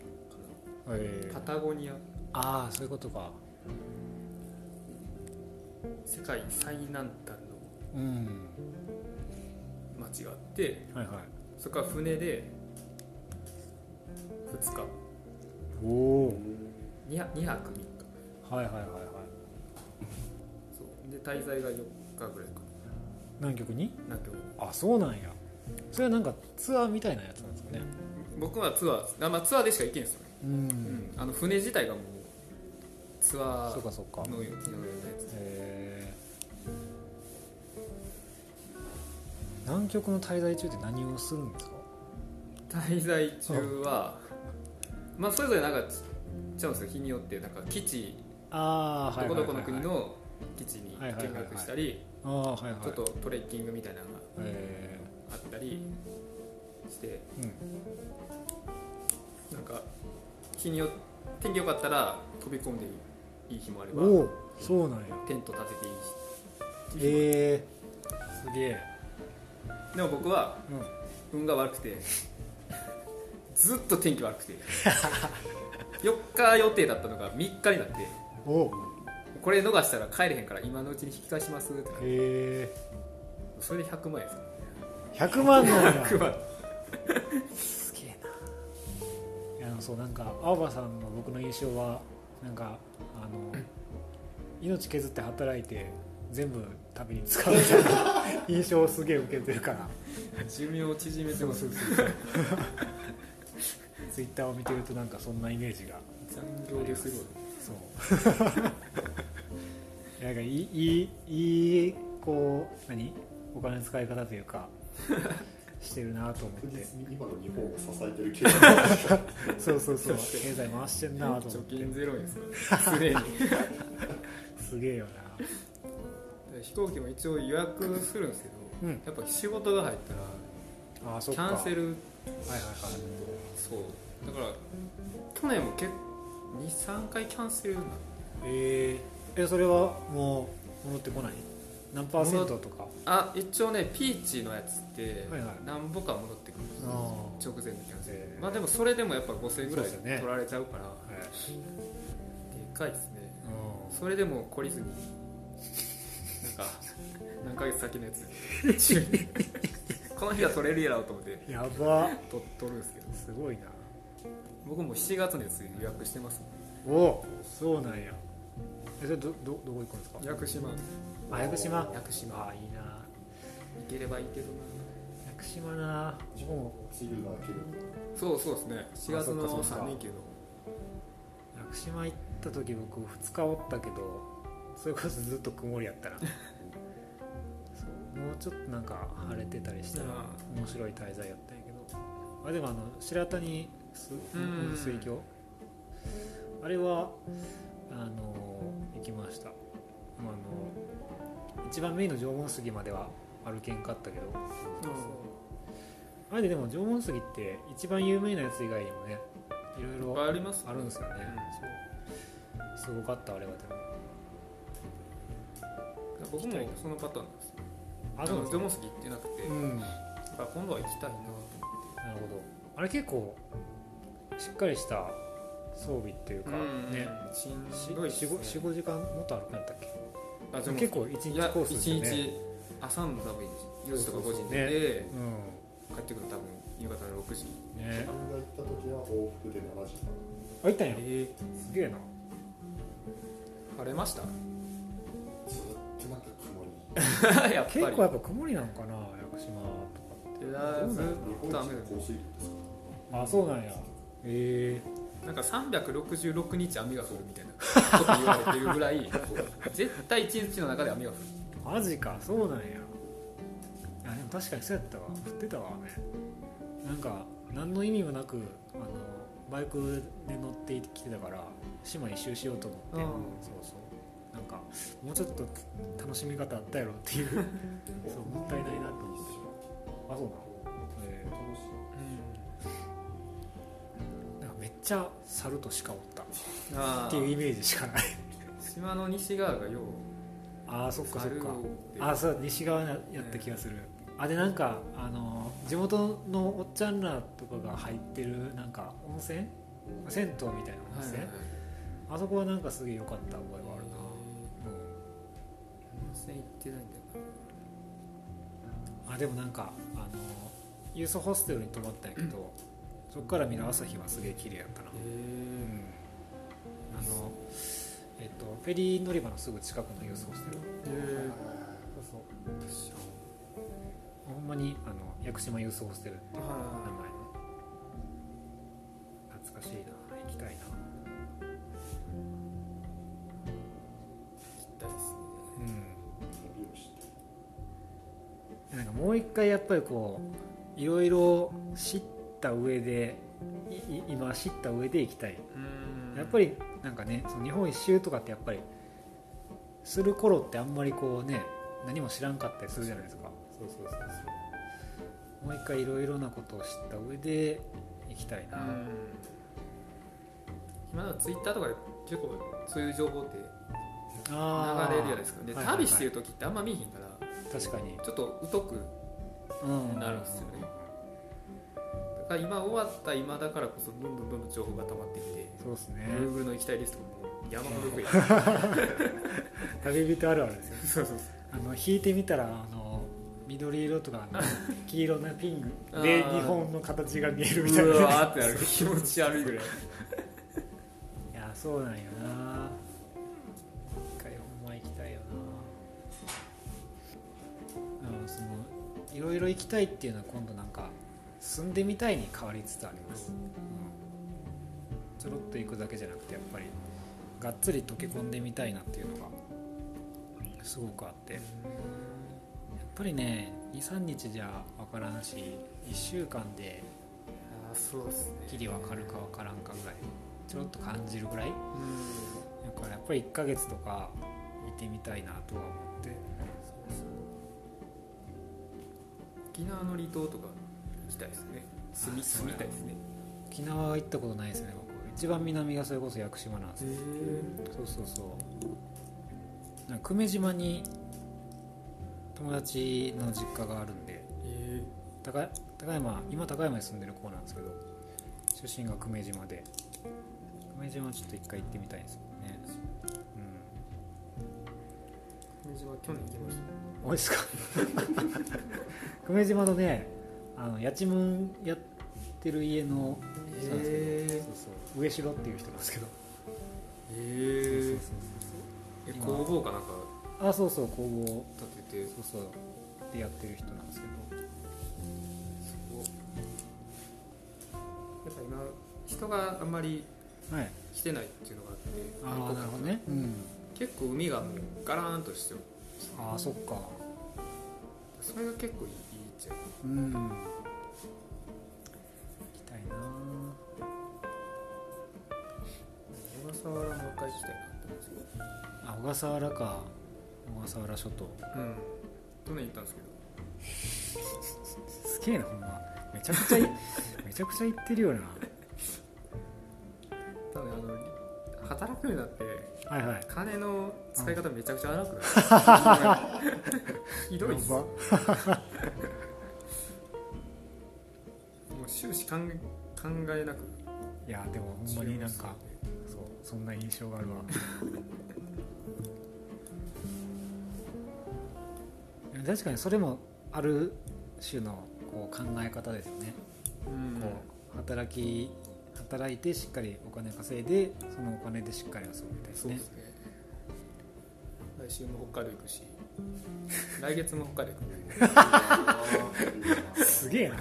Speaker 2: か
Speaker 1: え。
Speaker 2: なパタゴニア。
Speaker 1: ああそういうことか。
Speaker 2: 世界最南端
Speaker 1: うん。
Speaker 2: の町があって
Speaker 1: はいはい。
Speaker 2: そこから船で2日。
Speaker 1: おお
Speaker 2: 2, 泊3日。
Speaker 1: はいはいはいはい。
Speaker 2: そう。で滞在が4日ぐらいか。
Speaker 1: 南極に？
Speaker 2: な南極。に
Speaker 1: あそうなんや。それはなんかツアーみたいなやつなんですかね。
Speaker 2: 僕はツアーあ、まあ、ツアーでしか行けんすよね、
Speaker 1: う
Speaker 2: うん。ん、あの船自体がもうツアー
Speaker 1: そうかそうか。
Speaker 2: のようなやつ。
Speaker 1: え南極の滞在中って何をするんですか？
Speaker 2: 滞在中はまあそれぞれなんかちゃうんですよ。日によってなんか基地
Speaker 1: あ
Speaker 2: どこどこの国の基地に見学したり
Speaker 1: ああはいはい。
Speaker 2: ちょっとトレッキングみたいなのが
Speaker 1: え
Speaker 2: あったりして
Speaker 1: ー、うん。
Speaker 2: なんか日によ天気良かったら飛び込んでいい日もあれば
Speaker 1: そうなんや
Speaker 2: テント立てていいし
Speaker 1: えー、すげえ
Speaker 2: でも僕は
Speaker 1: うん。
Speaker 2: 運が悪くて ずっと天気悪くて4日予定だったのが3日になって
Speaker 1: おお
Speaker 2: これ逃したら帰れへんから今のうちに引き返しますって
Speaker 1: へ
Speaker 2: それで100万円ですよ。
Speaker 1: え100万なんや
Speaker 2: 100万。
Speaker 1: すげえな。いやあのそうなんか青葉さんの僕の印象はなんかあの 命削って働いて全部旅に使うみたいな印象をすげえ受けてるから
Speaker 2: 寿命を縮めてます
Speaker 1: ツイッターを見てるとなんかそんなイメージが
Speaker 2: 残業ですごい
Speaker 1: そうなんかいいいいいいこう何お金の使い方というかしてるなと思って
Speaker 3: 今の日本を支えてる経済
Speaker 1: そうそうそう経済回してんなと思っ
Speaker 2: 貯
Speaker 1: て
Speaker 2: 金ゼロですから常に
Speaker 1: すげえよな
Speaker 2: 飛行機も一応予約するんですけど、
Speaker 1: うん。
Speaker 2: やっぱ仕事が入ったらキャンセル
Speaker 1: はいはいはい。
Speaker 2: そう。だから去年も結23回キャンセルにな
Speaker 1: えー、えそれはもう戻ってこない？何パーセントとか？
Speaker 2: あ一応ねピーチのやつって
Speaker 1: はいはい。
Speaker 2: 何ぼか戻ってくるんですよ。
Speaker 1: あ
Speaker 2: 直前のキャンセル、
Speaker 1: えー。
Speaker 2: まあでもそれでもやっぱ5000円ぐらい取られちゃうから。
Speaker 1: あはい。
Speaker 2: でかいですね。
Speaker 1: う
Speaker 2: それでも懲りずに2か月先のやつ。この日は取れるやろうと思って。
Speaker 1: やば。
Speaker 2: と取るんですけど。
Speaker 1: すごいな。
Speaker 2: 僕も7月のやつ予約してます。
Speaker 1: おおそうなんや。えそれどどどこ行くんですか？
Speaker 2: 屋久島。
Speaker 1: あ屋久島？
Speaker 2: 屋久島。
Speaker 1: あいいな。
Speaker 2: 行ければいいけどな。
Speaker 1: 屋久島な。僕も
Speaker 2: そうそうですね。4月の3連休の
Speaker 1: 屋久島行った時僕2日おったけどそれこそずっと曇りやったな。もうちょっとなんか晴れてたりしたら
Speaker 2: う
Speaker 1: 面白い滞在やったんやけど。あでもあの白谷水郷。あれはあの行きました。あの一番メインの縄文杉までは歩けんかったけど。あれででも縄文杉って一番有名なやつ以外にもねいろいろ
Speaker 2: あ
Speaker 1: るんですよね、そう。すごかったあれはでも。
Speaker 2: 僕もそのパターンなんです。よ
Speaker 1: あそうなんですか
Speaker 2: 縄文杉行ってなくて、
Speaker 1: うん。
Speaker 2: だから今度は行きたいなと思って。
Speaker 1: なるほど。あれ結構しっかりした装備っていうか、ね。
Speaker 2: しんどいね。
Speaker 1: 45時間もっと歩くんやったっけ？
Speaker 2: あでも
Speaker 1: 結構一日
Speaker 2: いや
Speaker 1: コースですよね。
Speaker 2: 一日朝の多分4時とか5時に出
Speaker 1: そう。そう
Speaker 2: て
Speaker 1: う
Speaker 2: 帰ってくるの多分夕方の6時。
Speaker 1: んね。
Speaker 3: 自分が行った時は往復で7時間。
Speaker 1: あ行ったんや。
Speaker 2: え
Speaker 1: すげえな。
Speaker 2: 晴れました？
Speaker 3: ずっとなんか
Speaker 2: やっぱり。
Speaker 1: 結構やっぱ曇りなのかな屋久島。とかって
Speaker 2: ず
Speaker 3: 日
Speaker 2: っと雨
Speaker 1: あそうなんや。へえ。
Speaker 2: なんか366日雨が降るみたいな。こと言われてるぐらい絶対1日の中で雨が降る。
Speaker 1: マジかそうなんや。あでも確かにそうやったわ。降ってたわねなんか何の意味もなくあのバイクで乗ってきてたから島一周しようと思って、
Speaker 2: うん。
Speaker 1: そうそうもうちょっと楽しみ方あったやろっていう。そうもったいないなと思って。あそう。なの、え
Speaker 3: 楽しい
Speaker 1: ーなんかめっちゃ猿と鹿おった。
Speaker 2: あ
Speaker 1: っていうイメージしかない。
Speaker 2: 島の西側がよう。
Speaker 1: ああそっかそっか。あーそう西側やった気がする、あでなんかあの地元のおっちゃんらとかが入ってるなんか温泉？銭湯みたいな温泉、あそこはなんかすげえ良かった覚えはあるな、
Speaker 2: 温泉行ってないんだよ
Speaker 1: うんあでもなんかあのユースホステルに泊まったんやけど、そこから見る朝日はすげえ綺麗やったな、
Speaker 2: な
Speaker 1: うん。あのえっとフェリー乗り場のすぐ近くのユースホステル。
Speaker 2: へ
Speaker 1: そうそう。ほんまにあの屋久島ユースホステルっていう名前もう一回やっぱりこういろいろ知った上で今知った上で行きたい。
Speaker 2: うん。
Speaker 1: やっぱりなんかねその日本一周とかってやっぱりする頃ってあんまりこうね何も知らんかったりするじゃないですか。そうそうそうそう。もう一回いろいろなことを知った上で行きたいな、
Speaker 2: うん。今のツイッターとかで結構そういう情報って流れるじゃないですか。で、旅してる時ってあんま見えへんから
Speaker 1: 確かに、
Speaker 2: ちょっと疎く
Speaker 1: うん。
Speaker 2: なるんですよね。だから今終わった今だからこそどんどんどんどん情報が溜まってきて
Speaker 1: そうですね。
Speaker 2: Google の行きたいリストも山ほど増えて。
Speaker 1: 旅人あるあるですよ
Speaker 2: そうそう
Speaker 1: あの引いてみたらあの緑色とか 黄色なピンク。で日本の形が見えるみたいうな
Speaker 2: わーってなる。気持ち悪いぐらい。
Speaker 1: いやそうなんよなろいろ行きたいっていうのは今度なんか住んでみたいに変わりつつあります、うん。ちょろっと行くだけじゃなくてやっぱりがっつり溶け込んでみたいなっていうのがすごくあって。やっぱりね23日じゃ分からんし1週間できり分かるか分からんかぐらいちょろっと感じるぐらい。
Speaker 2: うん。
Speaker 1: だからやっぱり1ヶ月とかいてみたいなとは思っ
Speaker 2: 沖縄の離島とか行きたいですね。住み住みたいですね。
Speaker 1: 沖縄は行ったことないですね僕。一番南がそれこそ屋久島なんです。よ
Speaker 2: へ
Speaker 1: そうそうそう。なんか久米島に友達の実家があるんで
Speaker 2: え
Speaker 1: 高高山今高山に住んでる子なんですけど出身が久米島で。久米島ちょっと一回行ってみたいんですよ
Speaker 2: 久米島去年行きまし
Speaker 1: 多いですか。久米島のねあのやちむんやってる家の人なんですけど、
Speaker 2: へー。
Speaker 1: そうそう上城っていう人なんですけど。
Speaker 2: たへえ工房かなんか
Speaker 1: あそうそう工房
Speaker 2: 建てて。
Speaker 1: そうそう。でやってる人なんですけど。
Speaker 2: やっぱ今人があんまり
Speaker 1: はい。
Speaker 2: 来てないっていうのがあって。
Speaker 1: ああなるほどね。うん
Speaker 2: 結構海がもうガラーンとしてる。
Speaker 1: ああそっか。
Speaker 2: それが結構いいっちゃう
Speaker 1: うん。行きたいな。
Speaker 2: 小笠原もう一回行きたいなって思うんですけど。
Speaker 1: あ小笠原か。小笠原諸島。
Speaker 2: うん。去年行ったんですけど。
Speaker 1: すげえなほんま。めちゃくちゃいめちゃくちゃ行ってるよな。
Speaker 2: 多分あの働くようになって
Speaker 1: はいはい。
Speaker 2: 金の使い方めちゃくちゃ荒くなる。ひどいっす。
Speaker 1: や
Speaker 2: も
Speaker 1: ば
Speaker 2: う終始考え考えなく。
Speaker 1: いやでもほんまになんかそうそんな印象があるわ。確かにそれもある種のこう考え方ですよね、
Speaker 2: うん。
Speaker 1: こう働き働いてしっかりお金稼いでそのお金でしっかり遊ぶみたいですね
Speaker 2: ですね。来週も北海道行くし。来月も北海道行く
Speaker 1: すげえな。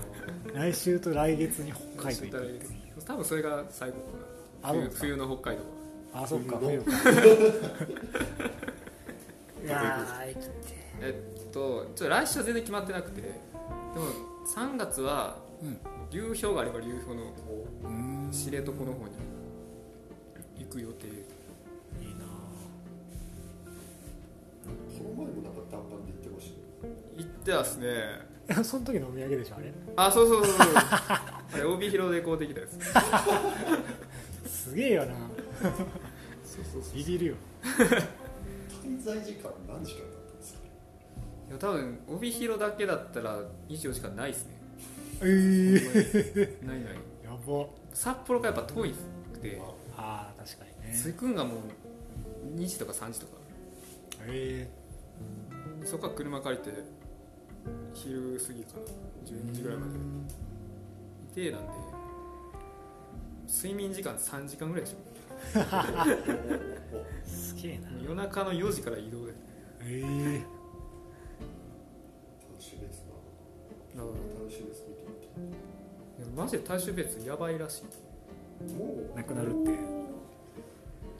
Speaker 1: 来週と来月に北海道行く
Speaker 2: 多分それが最後かな。冬の北海道は
Speaker 1: あそっか冬か。いやー生きて
Speaker 2: えっとちょっと来週は全然決まってなくて。でも3月は
Speaker 1: うん。
Speaker 2: 流氷があれば流氷の
Speaker 1: うーん
Speaker 2: 知床の方に行く予定。
Speaker 1: いいな
Speaker 3: この前もなんか弾丸で行ってましたよ。
Speaker 2: 行ってますね。
Speaker 1: ぁ その時のお土産でしょあれ。
Speaker 2: あそうそうそうそう。あれ帯広で買うてきたやつ。
Speaker 1: すげえよな。
Speaker 2: そうそうそう
Speaker 1: ビビるよ。
Speaker 3: 滞在時間何時間だったんですか？
Speaker 2: いや多分帯広だけだったら24時間ないですね。
Speaker 1: ええ
Speaker 2: ないない。
Speaker 1: やば
Speaker 2: 札幌がやっぱ遠いくて。
Speaker 1: あー確かにね。
Speaker 2: 着くんがもう2時とか3時とか。
Speaker 1: え。
Speaker 2: そこから車借りて昼過ぎかな。12時ぐらいまで。いてなんで睡眠時間3時間ぐらいでしょ。
Speaker 1: ー、すげえな。
Speaker 2: 夜中の4時から移動で。
Speaker 1: ええ。
Speaker 3: 楽しいですな。楽しいです見て
Speaker 2: いやマジで大衆別やばいらしい。
Speaker 1: なくなるって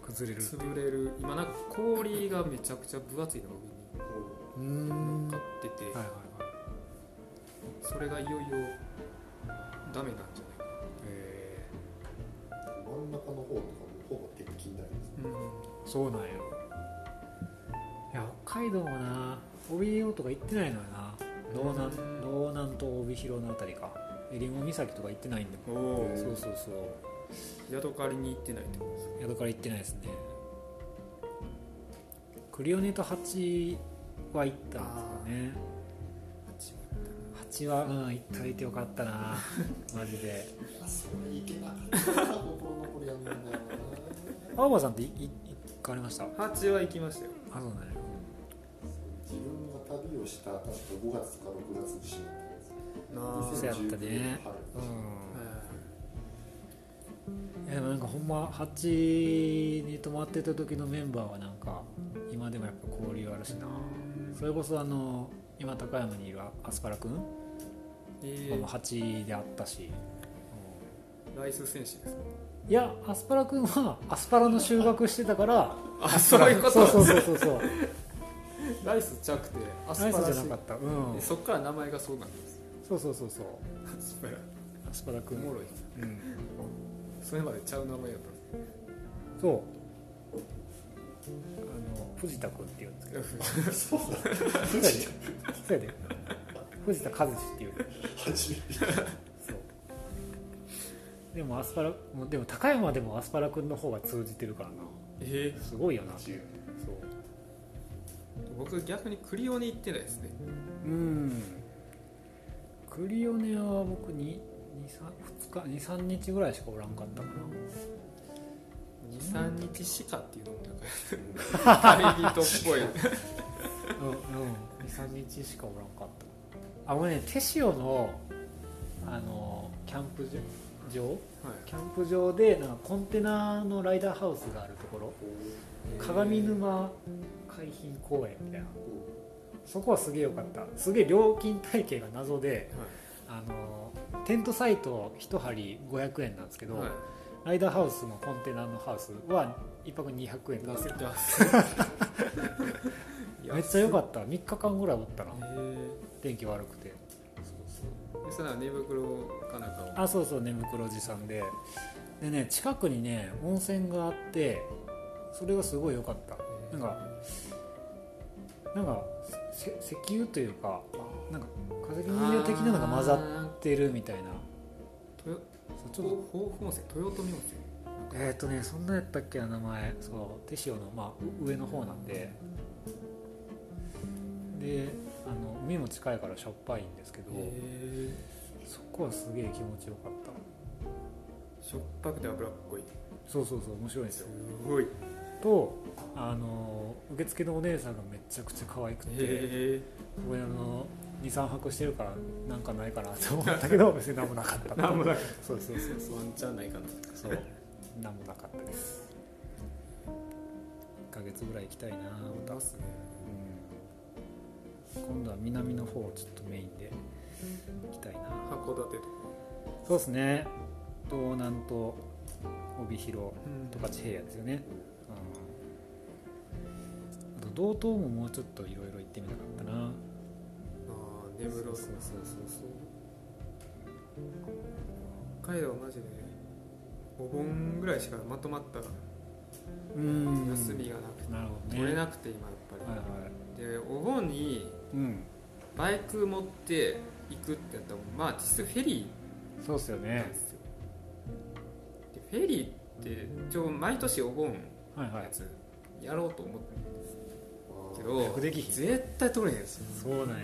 Speaker 1: 崩れる。
Speaker 2: 潰れる。今なんか氷がめちゃくちゃ分厚いのが
Speaker 1: うーん
Speaker 2: 上に
Speaker 1: は
Speaker 2: 乗っかってて、
Speaker 1: いはいはい
Speaker 2: それがいよいよダメなんじゃないか
Speaker 1: え。
Speaker 3: 真ん中の方とかもほぼ鉄筋台です
Speaker 2: な、
Speaker 1: ー、そうなんやいや北海道もな帯広とか行ってないのよな。道南
Speaker 2: うん。
Speaker 1: 道南と帯広のあたりか襟裳岬とか行ってないんだ
Speaker 2: おお
Speaker 1: そうそうそう。
Speaker 2: 宿借りに行ってないってことです
Speaker 1: 宿から行ってないですね。クリオネとハチは行ったんですよね。ハチはうん行っといてよかったな。マジで。
Speaker 3: あそれいけなかったな心残りやんだよな
Speaker 1: 青葉さんって行かれました？あ
Speaker 2: ハチは行きましたよ。
Speaker 1: そうなんや
Speaker 3: 自分が旅をした確か5月か6月に閉まった
Speaker 1: そうやったね。
Speaker 3: はい
Speaker 1: うん。いやでもなんかほんまハチに泊まってた時のメンバーはなんか今でもやっぱ交流あるしな。それこそあの今高山にいるアスパラくん
Speaker 2: え
Speaker 1: もハチであったし、
Speaker 2: ー、ライス戦士ですか？
Speaker 1: いやアスパラくんは アスパラの収穫してたから。
Speaker 2: あそういうこと？
Speaker 1: そうそうそうそう
Speaker 2: ライスちゃくてアスパラ
Speaker 1: スじゃなかった。うん。
Speaker 2: でそっから名前がそうなんです
Speaker 1: そうそうそうそう。
Speaker 2: アスパラ。
Speaker 1: アスパラくん
Speaker 2: おもろい。
Speaker 1: うん。
Speaker 2: それまでちゃう名前やった
Speaker 1: そう。あの藤田くんって言うんですけど。
Speaker 3: そう。だ
Speaker 1: そうやで。藤田和志っていう。
Speaker 3: 初めて
Speaker 1: そう。でもアスパラでも高山でもアスパラくんの方が通じてるからな。
Speaker 2: え
Speaker 1: すごいよな。っていうそう。
Speaker 2: ー、僕逆にクリオに行ってないですね。
Speaker 1: うんクリオネは僕に23日23日ぐらいしかおらんかったかな。
Speaker 2: 23日しかっていうのもなんか旅人っぽい。
Speaker 1: うんうん。23日しかおらんかった。あごめんね手塩のあのキャンプ場？
Speaker 2: はい。
Speaker 1: キャンプ場でなんかコンテナのライダーハウスがあるところ。鏡沼海浜公園みたいなそこはすげえ良かった。すげえ料金体系が謎であのテントサイト1針500円なんですけど、
Speaker 2: はい。
Speaker 1: ライダーハウスのコンテナのハウスは1泊200円
Speaker 2: なせて
Speaker 1: めっちゃ良かった。3日間ぐらいおったな。天気悪くて。
Speaker 2: でそれは寝袋かなんかを？
Speaker 1: あそうそう。寝袋持参で。でね近くにね温泉があってそれがすごい良かった。なんかなんかせ石油というかなんか化石燃料的なのが混ざってるみたいな。ちょっと。
Speaker 2: 豊豊富温泉豊富温泉
Speaker 1: えっ、ー、とねそんなやったっけな名前そう手塩の、まあ、う上の方なんでであの海も近いからしょっぱいんですけど、
Speaker 2: へ
Speaker 1: そこはすげえ気持ちよかった
Speaker 2: しょっぱくて脂っこい
Speaker 1: そうそうそう面白いんです
Speaker 2: す
Speaker 1: よ
Speaker 2: ごいへ
Speaker 1: とあの受付のお姉さんがめちゃくちゃ可愛くて
Speaker 2: え
Speaker 1: これあの23泊してるからなんかないかなと思ったけど 別に何もなかった
Speaker 2: なんもなかっ
Speaker 1: そうそうそうそう。
Speaker 2: ワンチャンないかな
Speaker 1: そう。何もなかったです。1ヶ月ぐらい行きたいなまた、
Speaker 2: すね。
Speaker 1: うん、今度は南の方をちょっとメインで行きたいな
Speaker 2: 函館とか。
Speaker 1: そうですね。道南と帯広十勝平野ですよね、うん、道東ももうちょっといろいろ行ってみたかったな。
Speaker 2: あ根室
Speaker 1: そうそう。そう。そう。
Speaker 2: 北海道はマジでお盆ぐらいしかまとまった
Speaker 1: う。ん
Speaker 2: 休みがなくて、
Speaker 1: なるほどね
Speaker 2: 取れなくて今やっぱ
Speaker 1: はいはい
Speaker 2: り、でお盆にバイク持って行くってやったらまあ実質フェリー
Speaker 1: そう。っすよね
Speaker 2: で、フェリーって一応毎年お盆のやつやろう。と思ってるけ
Speaker 1: 予
Speaker 2: ど
Speaker 1: 約できひん。
Speaker 2: 絶対取れへんです。よ
Speaker 1: そうなんや。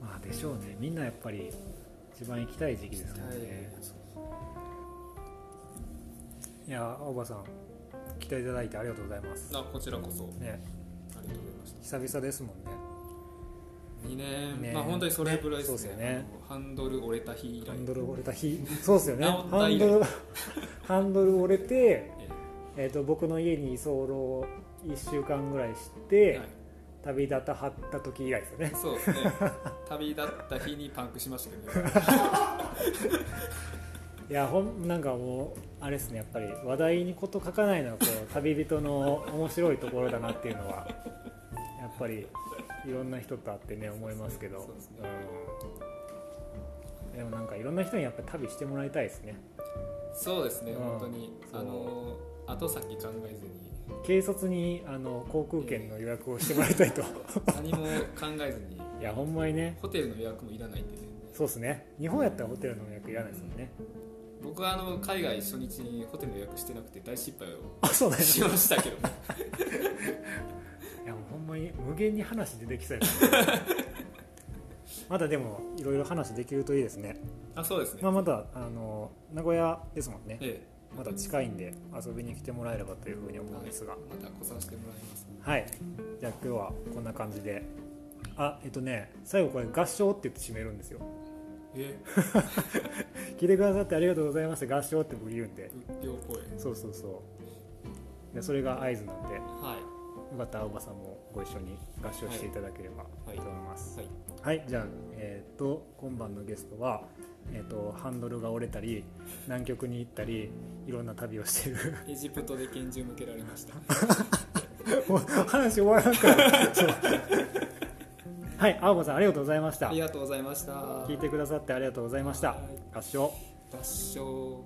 Speaker 1: まあでしょうね。みんなやっぱり一番行きたい時期ですもんね。いや青葉さん来ていただいてありがとうございます。
Speaker 2: あこちらこそ。あ
Speaker 1: ね
Speaker 2: りがとうございました。
Speaker 1: 久々ですもんね。
Speaker 2: 2年。
Speaker 1: ね。
Speaker 2: まあ本当にそれぐらいですね。
Speaker 1: ねそうですよね。
Speaker 2: あのハンドル折れた日以来。
Speaker 1: ハンドル折れた日。そうですよね。ハンドルハンドル折れて、
Speaker 2: え
Speaker 1: え。ー、と僕の家に居候1週間ぐらいし
Speaker 2: え
Speaker 1: て、
Speaker 2: はい。
Speaker 1: 旅立たはった時以来ですよね。
Speaker 2: そうですね。旅立った日にパンクしましたけどね。
Speaker 1: いやほんなんかもうあれですね。やっぱり話題にこと書かないのはこう旅人の面白いところだなっていうのはやっぱりいろんな人と会ってね思いますけど。
Speaker 2: ですね。
Speaker 1: うん、でもなんかいろんな人にやっぱり旅してもらいたいですね。
Speaker 2: そうですね。
Speaker 1: うん。
Speaker 2: 本当にあの後先考えずに
Speaker 1: 軽率にあの航空券の予約をしてもらいたいと。
Speaker 2: 何も考えずに。
Speaker 1: いやほんまにね。
Speaker 2: ホテルの予約もいらないんでね。
Speaker 1: そうですね。日本やったらホテルの予約いらないですもんね。
Speaker 2: 僕はあの海外初日にホテルの予約してなくて大失敗をしましたけど。
Speaker 1: いやもうほんまに無限に話出てきそうやねまだでもいろいろ話できるといいですね、
Speaker 2: あそうですね。
Speaker 1: まあ、まだあの名古屋ですもんね。
Speaker 2: え
Speaker 1: まだ近いんで遊びに来てもらえればというふうに思うんですが。
Speaker 2: えまた来させてもらいます。
Speaker 1: はい。じゃあ今日はこんな感じで。あえっとね最後これ合唱って言って締めるんですよ。
Speaker 2: え？
Speaker 1: 聞いてくださってありがとうございました。合唱って僕言うんで。
Speaker 2: 仏教公演
Speaker 1: そうそうそう。でそれが合図なんで。よ
Speaker 2: はい。
Speaker 1: かったら青葉さんもご一緒に合唱していただければ
Speaker 2: はい。
Speaker 1: と思います、
Speaker 2: はい。
Speaker 1: はい、じゃあ、えー、と今晩のゲストは、えー、とハンドルが折れたり南極に行ったりいろんな旅をしてる。
Speaker 2: エジプトで拳銃向けられました。
Speaker 1: もう話終わらんから。はい青葉さんありがとうございました。
Speaker 2: ありがとうございました。
Speaker 1: 聞いてくださってありがとうございました。
Speaker 2: はい。
Speaker 1: 合唱。
Speaker 2: 合唱